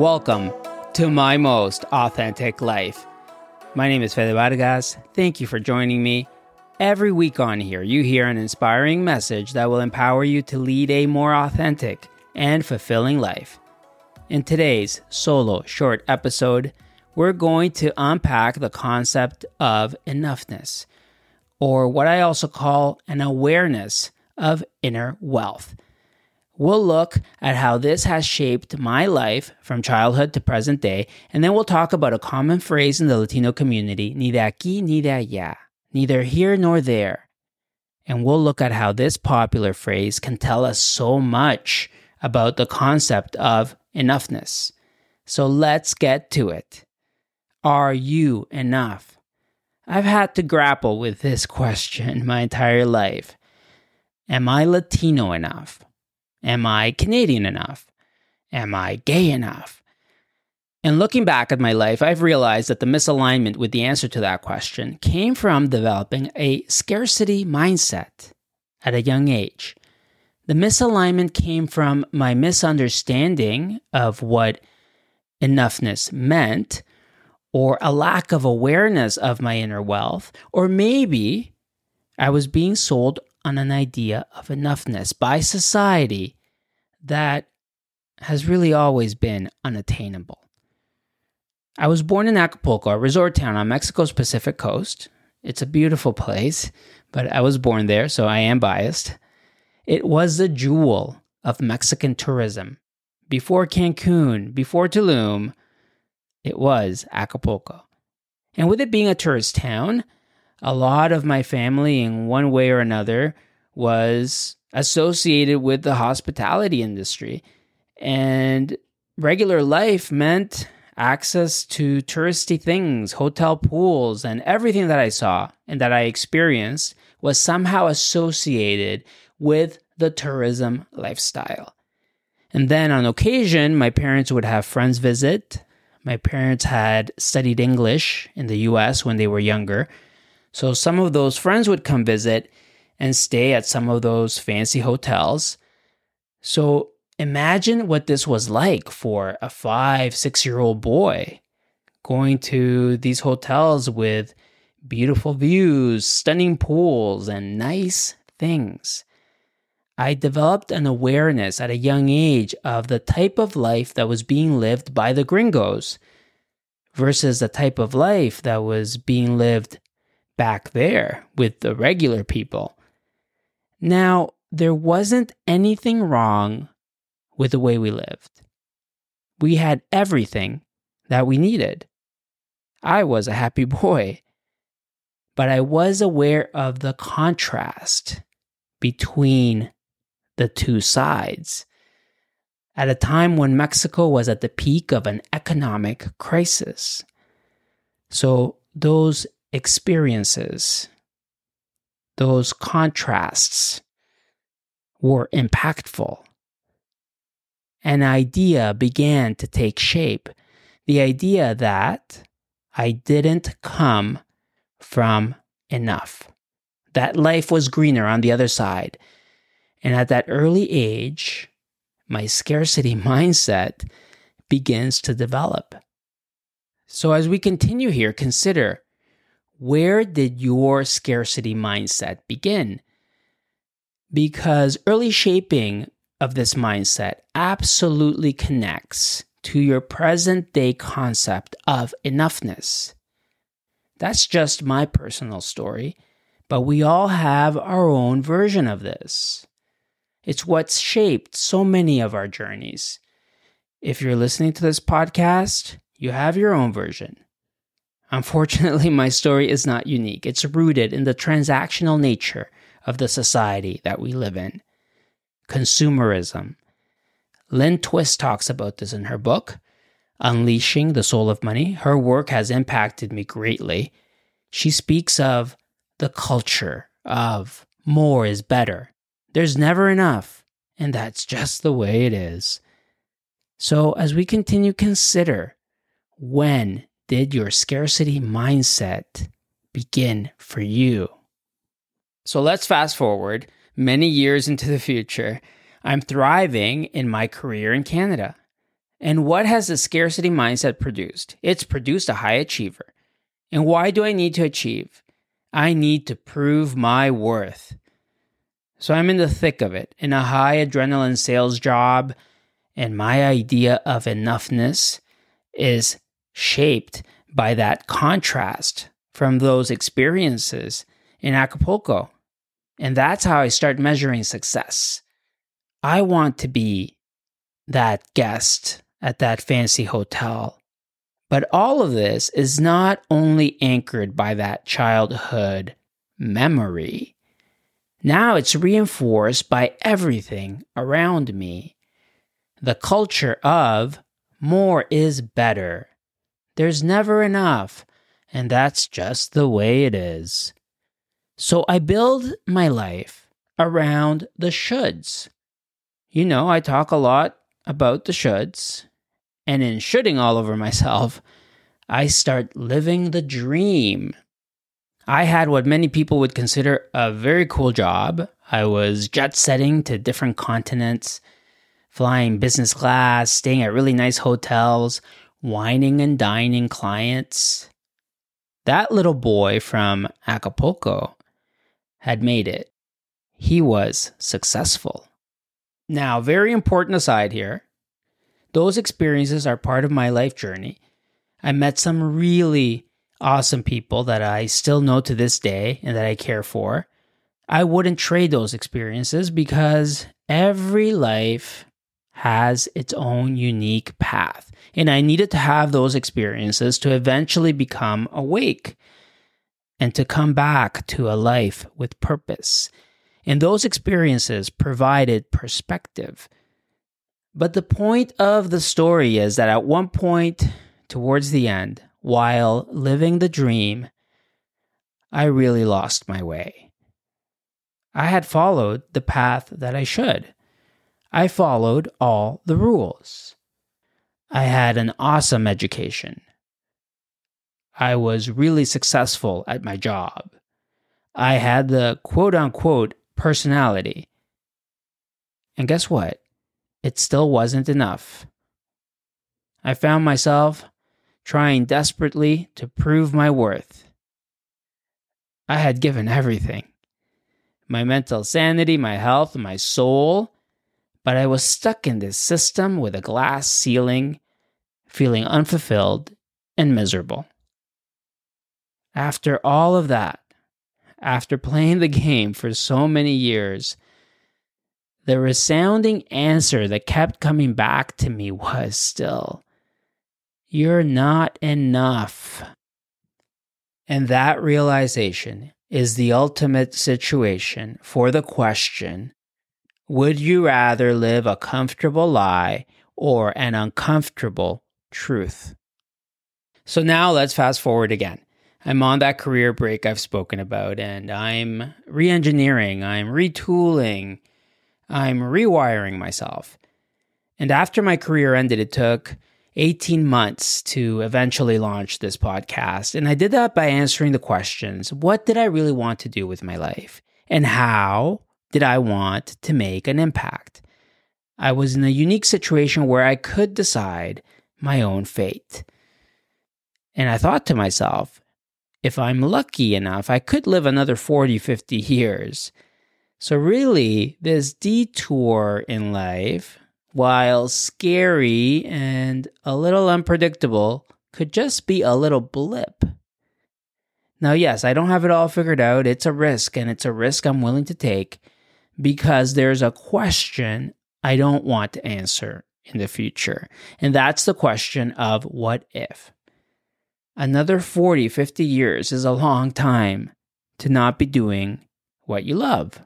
Welcome to my most authentic life. My name is Fede Vargas. Thank you for joining me. Every week on here, you hear an inspiring message that will empower you to lead a more authentic and fulfilling life. In today's solo short episode, we're going to unpack the concept of enoughness, or what I also call an awareness of inner wealth. We'll look at how this has shaped my life from childhood to present day, and then we'll talk about a common phrase in the Latino community ni de aquí ni de allá, neither here nor there. And we'll look at how this popular phrase can tell us so much about the concept of enoughness. So let's get to it. Are you enough? I've had to grapple with this question my entire life. Am I Latino enough? Am I Canadian enough? Am I gay enough? And looking back at my life, I've realized that the misalignment with the answer to that question came from developing a scarcity mindset at a young age. The misalignment came from my misunderstanding of what enoughness meant, or a lack of awareness of my inner wealth, or maybe I was being sold on an idea of enoughness by society that has really always been unattainable. I was born in Acapulco, a resort town on Mexico's Pacific coast. It's a beautiful place, but I was born there, so I am biased. It was the jewel of Mexican tourism. Before Cancun, before Tulum, it was Acapulco. And with it being a tourist town, a lot of my family, in one way or another, was associated with the hospitality industry. And regular life meant access to touristy things, hotel pools, and everything that I saw and that I experienced was somehow associated with the tourism lifestyle. And then on occasion, my parents would have friends visit. My parents had studied English in the US when they were younger. So some of those friends would come visit and stay at some of those fancy hotels. So imagine what this was like for a five, six year old boy going to these hotels with beautiful views, stunning pools, and nice things. I developed an awareness at a young age of the type of life that was being lived by the gringos versus the type of life that was being lived back there with the regular people. Now, there wasn't anything wrong with the way we lived. We had everything that we needed. I was a happy boy, but I was aware of the contrast between the two sides. At a time when Mexico was at the peak of an economic crisis. So, those experiences, those contrasts were impactful. An idea began to take shape the idea that I didn't come from enough, that life was greener on the other side, and at that early age, my scarcity mindset begins to develop. So, as we continue here, consider where did your scarcity mindset begin? Because early shaping of this mindset absolutely connects to your present day concept of enoughness. That's just my personal story, but we all have our own version of this. It's what's shaped so many of our journeys. If you're listening to this podcast, you have your own version. Unfortunately, my story is not unique. It's rooted in the transactional nature of the society that we live in. Consumerism. Lynn Twist talks about this in her book, Unleashing the Soul of Money. Her work has impacted me greatly. She speaks of the culture of more is better there's never enough, and that's just the way it is. So, as we continue, consider when did your scarcity mindset begin for you? So, let's fast forward many years into the future. I'm thriving in my career in Canada. And what has the scarcity mindset produced? It's produced a high achiever. And why do I need to achieve? I need to prove my worth. So I'm in the thick of it, in a high adrenaline sales job, and my idea of enoughness is shaped by that contrast from those experiences in Acapulco. And that's how I start measuring success. I want to be that guest at that fancy hotel. But all of this is not only anchored by that childhood memory. Now it's reinforced by everything around me. The culture of more is better. There's never enough, and that's just the way it is. So I build my life around the shoulds. You know, I talk a lot about the shoulds, and in shoulding all over myself, I start living the dream. I had what many people would consider a very cool job. I was jet setting to different continents, flying business class, staying at really nice hotels, wining and dining clients. That little boy from Acapulco had made it. He was successful. Now, very important aside here those experiences are part of my life journey. I met some really awesome people that I still know to this day and that I care for. I wouldn't trade those experiences because every life has its own unique path. And I needed to have those experiences to eventually become awake and to come back to a life with purpose. And those experiences provided perspective. But the point of the story is that at one point towards the end, while living the dream, I really lost my way. I had followed the path that I should. I followed all the rules. I had an awesome education. I was really successful at my job. I had the quote unquote personality. And guess what? It still wasn't enough. I found myself trying desperately to prove my worth. I had given everything my mental sanity, my health, my soul, but I was stuck in this system with a glass ceiling, feeling unfulfilled and miserable. After all of that, after playing the game for so many years, the resounding answer that kept coming back to me was still, You're not enough. And that realization is the ultimate situation for the question Would you rather live a comfortable lie or an uncomfortable truth? So now let's fast forward again. I'm on that career break I've spoken about, and I'm re engineering, I'm retooling, I'm rewiring myself. And after my career ended, it took 18 months to eventually launch this podcast. And I did that by answering the questions what did I really want to do with my life? And how did I want to make an impact? I was in a unique situation where I could decide my own fate. And I thought to myself, if I'm lucky enough, I could live another 40, 50 years. So, really, this detour in life, while scary and a little unpredictable, could just be a little blip. Now, yes, I don't have it all figured out. It's a risk, and it's a risk I'm willing to take because there's a question I don't want to answer in the future. And that's the question of what if? Another 40, 50 years is a long time to not be doing what you love.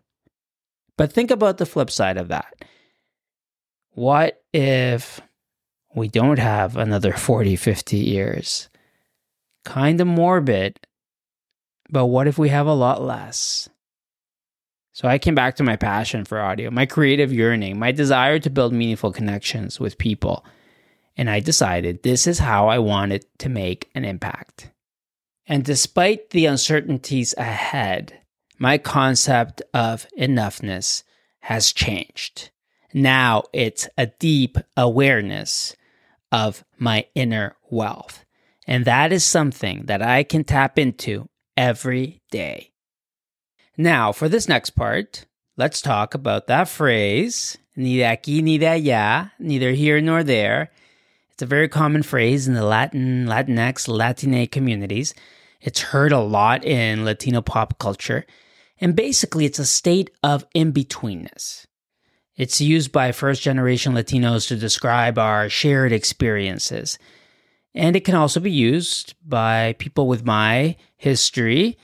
But think about the flip side of that. What if we don't have another 40, 50 years? Kind of morbid, but what if we have a lot less? So I came back to my passion for audio, my creative yearning, my desire to build meaningful connections with people and I decided this is how I wanted to make an impact. And despite the uncertainties ahead, my concept of enoughness has changed. Now it's a deep awareness of my inner wealth. And that is something that I can tap into every day. Now, for this next part, let's talk about that phrase, ni de aquí ni de allá, neither here nor there. It's a very common phrase in the Latin, Latinx, Latine communities. It's heard a lot in Latino pop culture. And basically, it's a state of in betweenness. It's used by first generation Latinos to describe our shared experiences. And it can also be used by people with my history,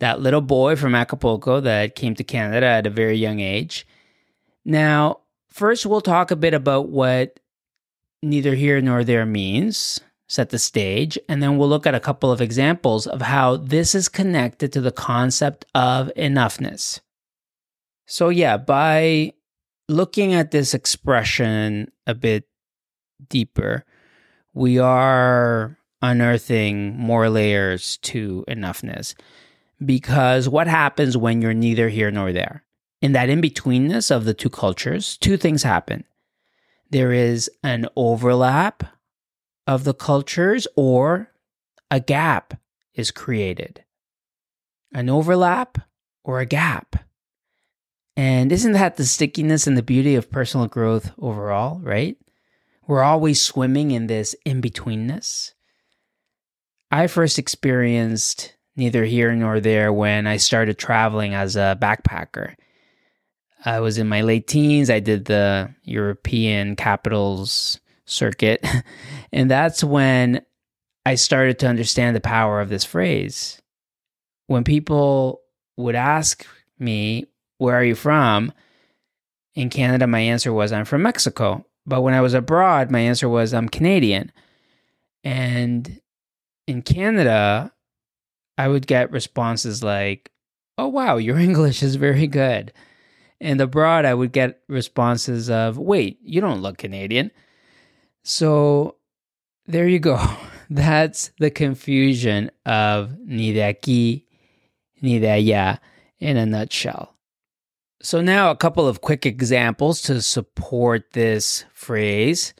that little boy from Acapulco that came to Canada at a very young age. Now, first, we'll talk a bit about what neither here nor there means, set the stage, and then we'll look at a couple of examples of how this is connected to the concept of enoughness. So, yeah, by looking at this expression a bit deeper, we are unearthing more layers to enoughness. Because what happens when you're neither here nor there? In that in betweenness of the two cultures, two things happen. There is an overlap of the cultures, or a gap is created. An overlap or a gap. And isn't that the stickiness and the beauty of personal growth overall, right? We're always swimming in this in betweenness. I first experienced neither here nor there when I started traveling as a backpacker. I was in my late teens. I did the European capitals circuit. and that's when I started to understand the power of this phrase. When people would ask me, where are you from? In Canada, my answer was, I'm from Mexico. But when I was abroad, my answer was, I'm Canadian. And in Canada, I would get responses like, oh, wow, your English is very good. And abroad, I would get responses of, wait, you don't look Canadian. So there you go. That's the confusion of ni de aquí, ni de allá in a nutshell. So, now a couple of quick examples to support this phrase.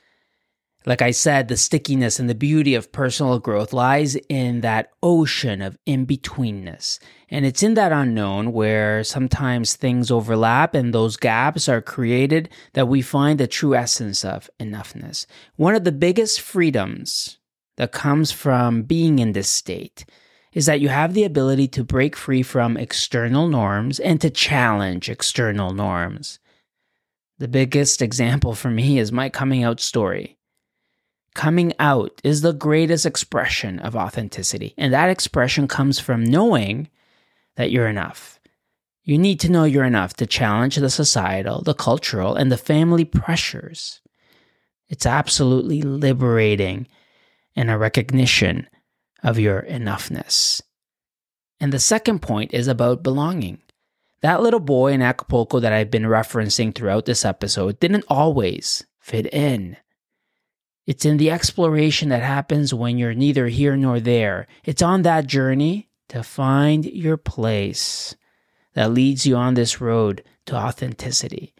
Like I said, the stickiness and the beauty of personal growth lies in that ocean of in betweenness. And it's in that unknown where sometimes things overlap and those gaps are created that we find the true essence of enoughness. One of the biggest freedoms that comes from being in this state is that you have the ability to break free from external norms and to challenge external norms. The biggest example for me is my coming out story. Coming out is the greatest expression of authenticity, and that expression comes from knowing that you're enough. You need to know you're enough to challenge the societal, the cultural, and the family pressures. It's absolutely liberating and a recognition of your enoughness. And the second point is about belonging. That little boy in Acapulco that I've been referencing throughout this episode didn't always fit in. It's in the exploration that happens when you're neither here nor there. It's on that journey to find your place that leads you on this road to authenticity.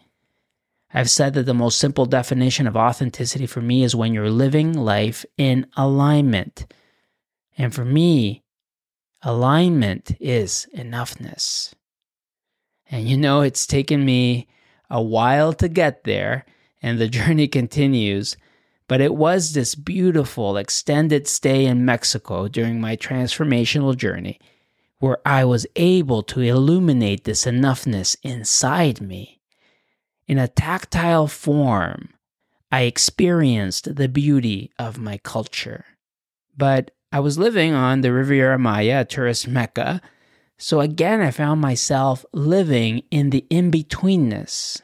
I've said that the most simple definition of authenticity for me is when you're living life in alignment and for me, alignment is enoughness. And you know, it's taken me a while to get there, and the journey continues. But it was this beautiful extended stay in Mexico during my transformational journey where I was able to illuminate this enoughness inside me. In a tactile form, I experienced the beauty of my culture. But I was living on the Riviera Maya, a tourist mecca. So again, I found myself living in the in betweenness.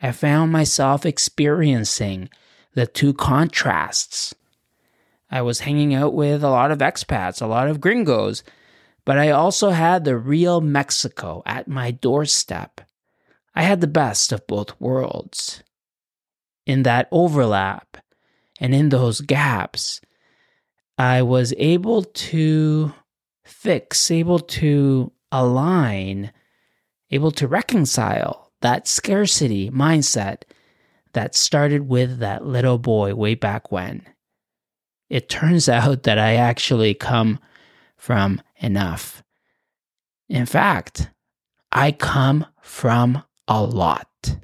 I found myself experiencing the two contrasts. I was hanging out with a lot of expats, a lot of gringos, but I also had the real Mexico at my doorstep. I had the best of both worlds. In that overlap and in those gaps, I was able to fix, able to align, able to reconcile that scarcity mindset that started with that little boy way back when. it turns out that I actually come from enough. In fact, I come from a lot.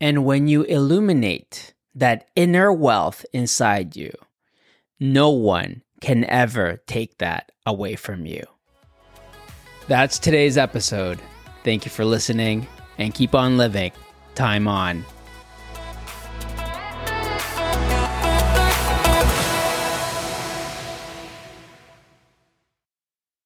And when you illuminate that inner wealth inside you, no one can ever take that away from you. That's today's episode. Thank you for listening and keep on living. Time on.